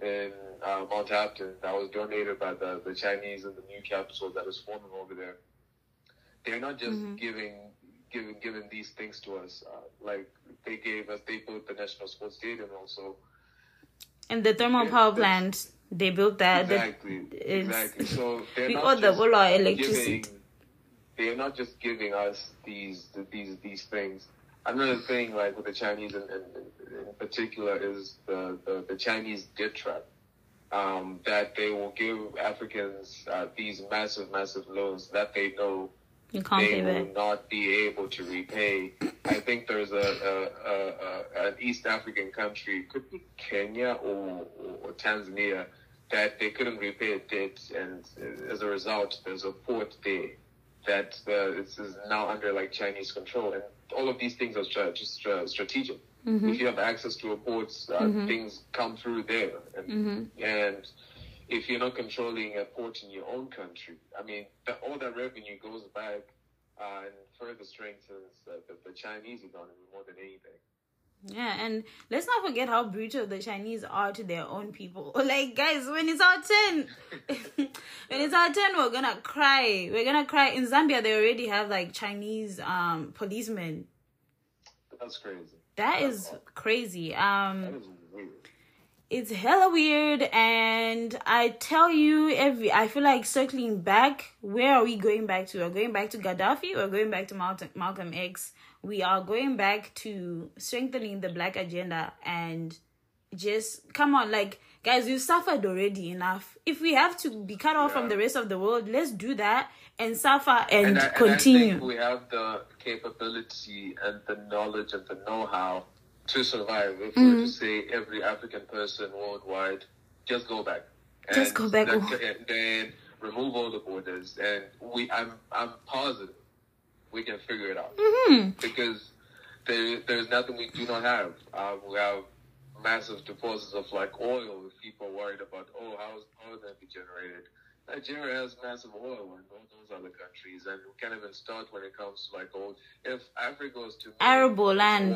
in uh, Mount Hampden that was donated by the, the Chinese and the new capital that is forming over there. They're not just mm-hmm. giving giving giving these things to us. Uh, like they gave us, they built the National Sports Stadium also. And the thermal yeah, power plant, they built that. Exactly. exactly. So they're not just electricity. Giving, they're not just giving us these these these things. Another thing, like with the Chinese in, in, in particular, is the, the, the Chinese debt trap. Um, that they will give Africans uh, these massive, massive loans that they know you can't they will it. not be able to repay. I think there's a, a, a, a, an East African country, could be Kenya or, or Tanzania, that they couldn't repay a debt, and as a result, there's a port there that uh, is now under like Chinese control, and all of these things are stra- just uh, strategic. Mm-hmm. If you have access to a port, uh, mm-hmm. things come through there, and, mm-hmm. and if you're not controlling a port in your own country. I mean, the, all that revenue goes back uh, and further strengthens uh, the, the Chinese economy more than anything. Yeah, and let's not forget how brutal the Chinese are to their own people. Like, guys, when it's our turn, when it's our turn, we're gonna cry. We're gonna cry. In Zambia, they already have like Chinese um policemen. That's crazy. That That's is awesome. crazy. Um, that is it's hella weird and i tell you every i feel like circling back where are we going back to? We're going back to gaddafi we're going back to malcolm, malcolm x? We are going back to strengthening the black agenda and just come on like guys we've suffered already enough. If we have to be cut off yeah. from the rest of the world let's do that and suffer and, and I, continue. and we have the capability and the knowledge and the know-how to survive. If mm-hmm. we were to say every African person worldwide, just go back. Just go back. Then, then remove all the borders, and we. I'm. I'm positive we can figure it out mm-hmm. because there, there's nothing we do not have. Uh, we have massive deposits of like oil. If people are worried about, oh, how's oil going to be generated? Nigeria has massive oil and all those other countries, and we can't even start when it comes to like oil. If Africa was to arable land,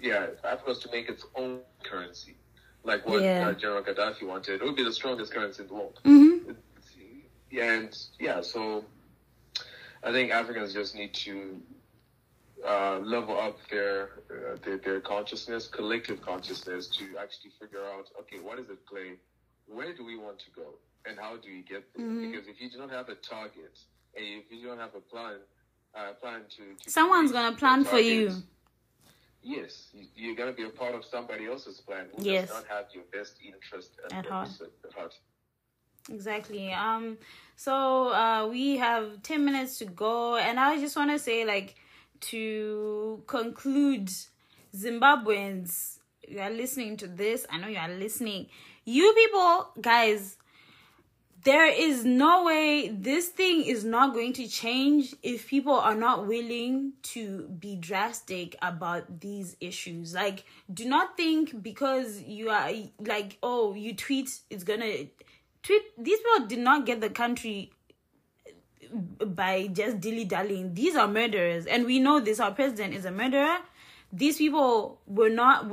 yeah, Africa was to make its own currency, like what yeah. uh, General Gaddafi wanted, it would be the strongest currency in the world. Mm-hmm. And yeah, so I think Africans just need to uh, level up their, uh, their, their consciousness, collective consciousness, to actually figure out, okay, what is it, Clay? Where do we want to go, and how do we get there? Mm-hmm. Because if you do not have a target, and if you don't have a plan, uh, plan to, to someone's gonna plan for you yes, you're going to be a part of somebody else's plan who yes. does not have your best interest at, at heart. At heart. Exactly. Um. So uh, we have ten minutes to go, and I just want to say, like, to conclude, Zimbabweans, you are listening to this. I know you are listening. You people, guys, there is no way this thing is not going to change if people are not willing to be drastic about these issues. Like do not think because you are like oh you tweet it's gonna tweet these people did not get the country by just dilly dallying these are murderers. And we know this our president is a murderer these people were not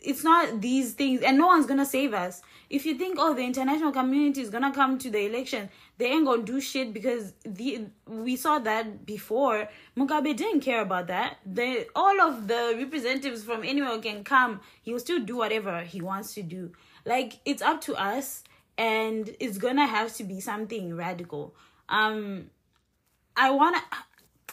it's not these things and no one's gonna save us. If you think oh the international community is gonna come to the election they ain't gonna do shit because the we saw that before. Mugabe didn't care about that. The all of the representatives from anywhere can come. He'll still do whatever he wants to do. Like it's up to us and it's gonna have to be something radical. Um i wanna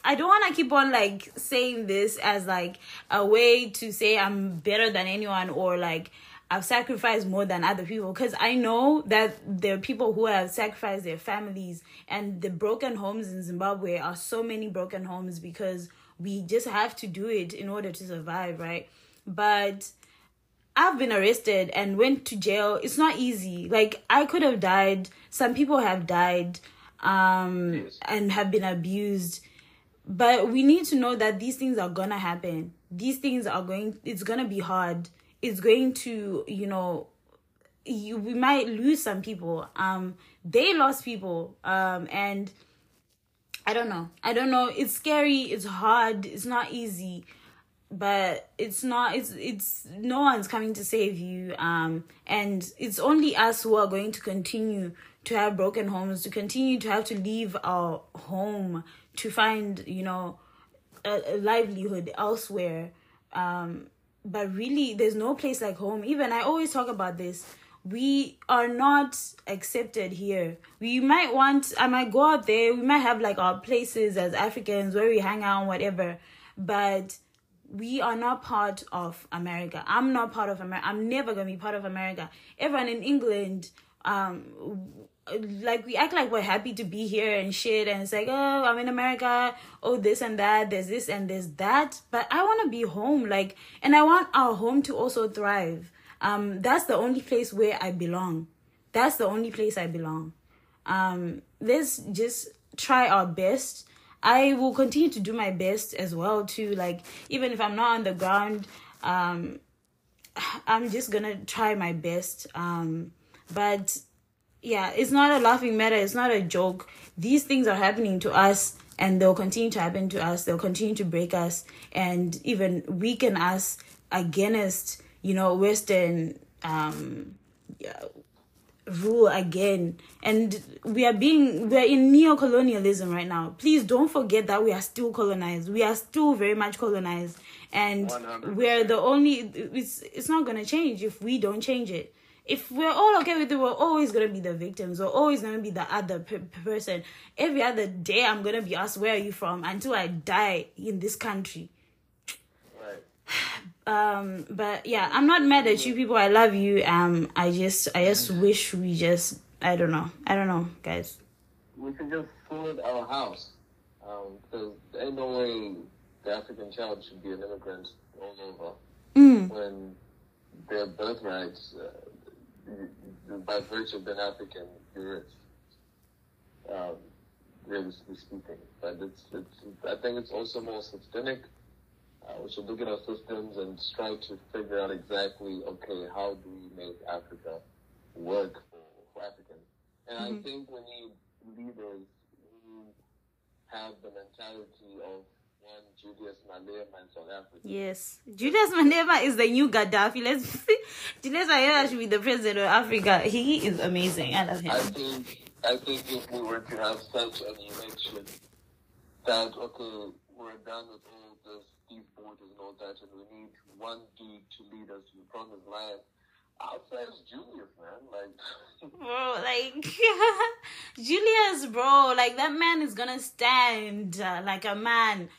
I don't want to keep on like saying this as like a way to say I'm better than anyone or like I've sacrificed more than other people because I know that there are people who have sacrificed their families and the broken homes in Zimbabwe are so many broken homes because we just have to do it in order to survive, right? But I've been arrested and went to jail. It's not easy. Like I could have died. Some people have died um and have been abused. But we need to know that these things are gonna happen. These things are going it's gonna be hard. It's going to, you know, you we might lose some people. Um they lost people. Um and I don't know. I don't know. It's scary, it's hard, it's not easy but it's not it's it's no one's coming to save you um and it's only us who are going to continue to have broken homes to continue to have to leave our home to find you know a, a livelihood elsewhere um but really there's no place like home even i always talk about this we are not accepted here we might want i might go out there we might have like our places as africans where we hang out whatever but we are not part of America. I'm not part of America. I'm never gonna be part of America. Everyone in England, um, like we act like we're happy to be here and shit, and it's like, oh, I'm in America. Oh, this and that. There's this and there's that. But I want to be home, like, and I want our home to also thrive. Um, that's the only place where I belong. That's the only place I belong. Um, let's just try our best I will continue to do my best as well too. Like even if I'm not on the ground, um, I'm just gonna try my best. Um, but yeah, it's not a laughing matter. It's not a joke. These things are happening to us, and they'll continue to happen to us. They'll continue to break us and even weaken us against you know Western um, yeah, rule again and we are being we're in neo-colonialism right now please don't forget that we are still colonized we are still very much colonized and 100%. we're the only it's it's not going to change if we don't change it if we're all okay with it we're always going to be the victims. We're always going to be the other per- person. Every other day i'm going to be asked where are you from? Until i die in this country. Right. um but yeah i'm not mad at you people. I love you. Um i just i just wish we just i don't know. I don't know guys. We could just flood our house. Um, because there ain't no way the African child should be an immigrant all over mm, when their birthrights, uh, by virtue of being African, you're rich. Um, realistically speaking, but it's, it's, I think it's also more systemic. Uh, we should look at our systems and try to figure out exactly, okay, how do we make Africa work for, for Africans? And I think we need leaders who have the mentality of one Julius Malema in South Africa. yes Julius Malema is the new gaddafi let's Julius Malema should be the president of africa he is amazing i love him. I think I think if we were to have such an election that okay, we're done with all this these borders and all that and we need one dude to lead us to the promised land. I'll say it's Julius, man. Like bro like julius bro like that man is gonna stand uh, like a man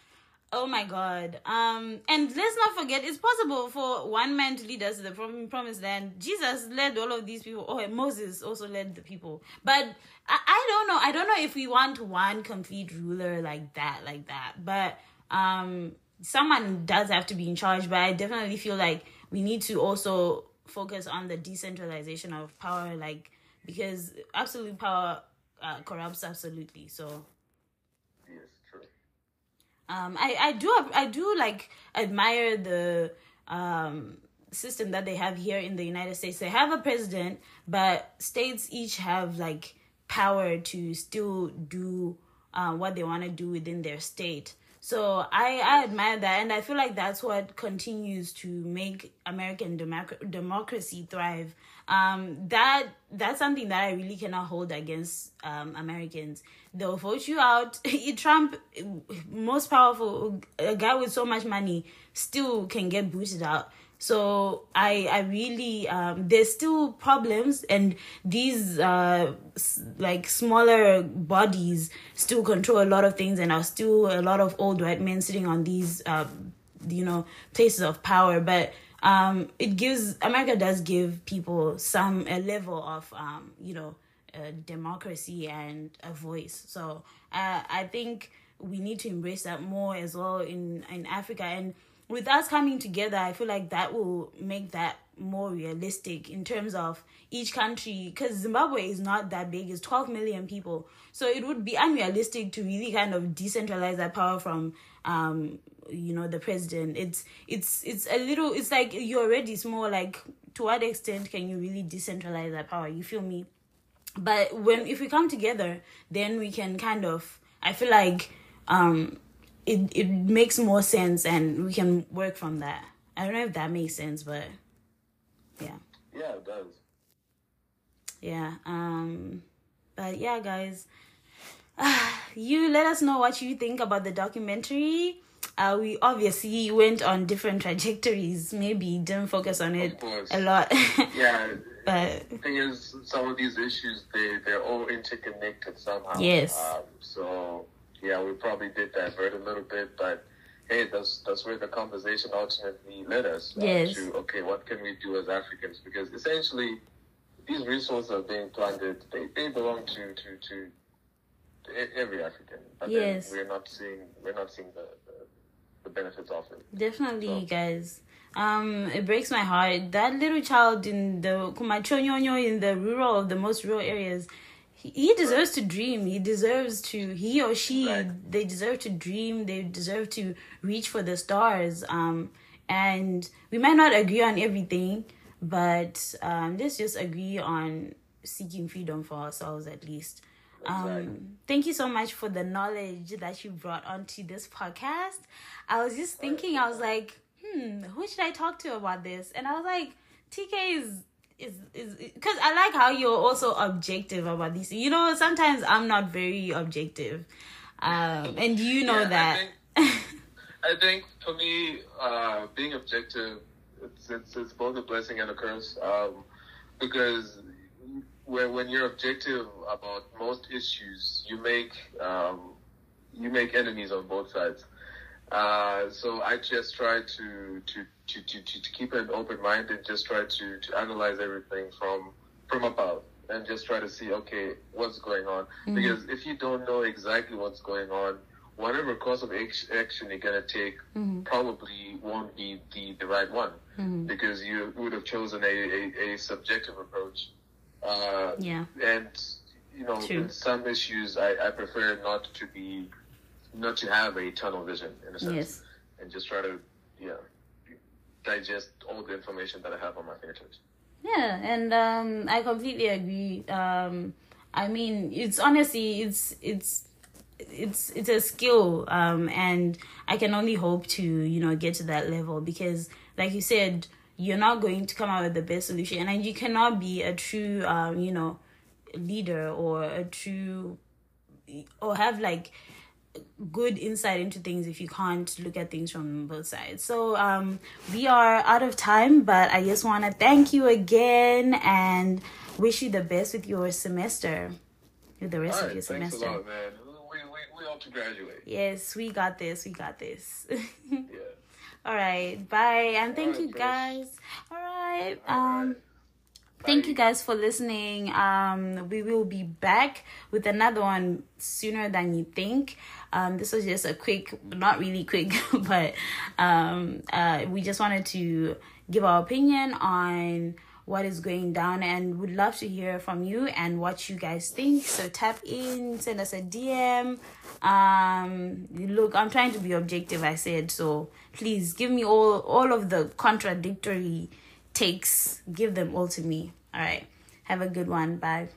oh my god. Um and let's not forget it's possible for one man to lead us to the prom- promised land. Jesus led all of these people oh moses also led the people. But I, I don't know. I don't know if we want one complete ruler like that like that. But um someone does have to be in charge. But i definitely feel like we need to also focus on the decentralization of power like because absolute power uh, corrupts absolutely. So. Um i i do i do like admire the um system that they have here in the united states. They have a president but states each have like power to still do uh, what they want to do within their state. So I, I admire that and i feel like that's what continues to make american democ- democracy thrive um that that's something that i really cannot hold against um americans. They'll vote you out. Trump most powerful a guy with so much money still can get booted out. So i i really um there's still problems and these uh like smaller bodies still control a lot of things and are still a lot of old white men sitting on these um you know places of power. But um, it gives America does give people some a level of um, you know democracy and a voice. So uh, I think we need to embrace that more as well in in Africa and with us coming together, I feel like that will make that more realistic in terms of each country because Zimbabwe is not that big, it's 12 million people. So it would be unrealistic to really kind of decentralize that power from um you know the president. It's it's it's a little it's like you're already small like to what extent can you really decentralize that power? You feel me? But when if we come together, then we can kind of I feel like um it it makes more sense and we can work from that. I don't know if that makes sense, but yeah. Yeah, it does. Yeah. Um but yeah, guys. Uh, you let us know what you think about the documentary. Uh, we obviously went on different trajectories. Maybe didn't focus on it a lot. yeah. but the thing is, some of these issues they they're all interconnected somehow. Yes. Um, so yeah, we probably did divert a little bit, but hey, that's that's where the conversation ultimately led us uh, Yes. to. Okay, what can we do as Africans? Because essentially, these resources are being planted. They they belong to to to, every African. But Yes. we're not seeing we're not seeing the the, benefits it. Definitely, So- guys. Um, it breaks my heart. That little child in the Kumachonyonyo in the rural of the most rural areas, he, he deserves to dream. He deserves to he or she Right. they deserve to dream. They deserve to reach for the stars. Um, and we might not agree on everything, but um, let's just agree on seeking freedom for ourselves at least. Exactly. Um, thank you so much for the knowledge that you brought onto this podcast. I was just thinking, I was like, hmm, who should I talk to about this? And I was like, TK is is is because I like how you're also objective about this. You know, sometimes I'm not very objective, um, and you know Yeah, I that. I think for me, uh, being objective, it's, it's, it's both a blessing and a curse. Um, because when, when you're objective about most issues, you make um, you make enemies on both sides. Uh, so I just try to to, to, to, to, to keep an open mind and just try to, to analyze everything from from above and just try to see okay what's going on. Because if you don't know exactly what's going on whatever course of action you're gonna take probably won't be the, the right one. Because you would have chosen a, a, a subjective approach uh, Yeah. and you know True. in some issues I, I prefer not to be not to have a tunnel vision in a sense Yes. and just try to yeah digest all the information that I have on my fingertips. Yeah, and um, I completely agree. Um, I mean, it's honestly, it's it's it's it's a skill, um, and I can only hope to you know get to that level because, like you said, you're not going to come out with the best solution, and you cannot be a true, um, you know, leader or a true or have like good insight into things if you can't look at things from both sides. So um we are out of time, but I just want to thank you again and wish you the best with your semester. With the rest All of your semester. lot. We, we, we to graduate. Yes, we got this. We got this. Yeah. All right. Bye. And thank All you right, guys. All right. All Um right. Thank you guys for listening. Um, we will be back with another one sooner than you think. Um, this was just a quick, not really quick, but um, uh, we just wanted to give our opinion on what is going down and would love to hear from you and what you guys think. So tap in, send us a DM. Um, look, I'm trying to be objective. I said so. Please give me all all of the contradictory takes. Give them all to me. All right. Have a good one. Bye.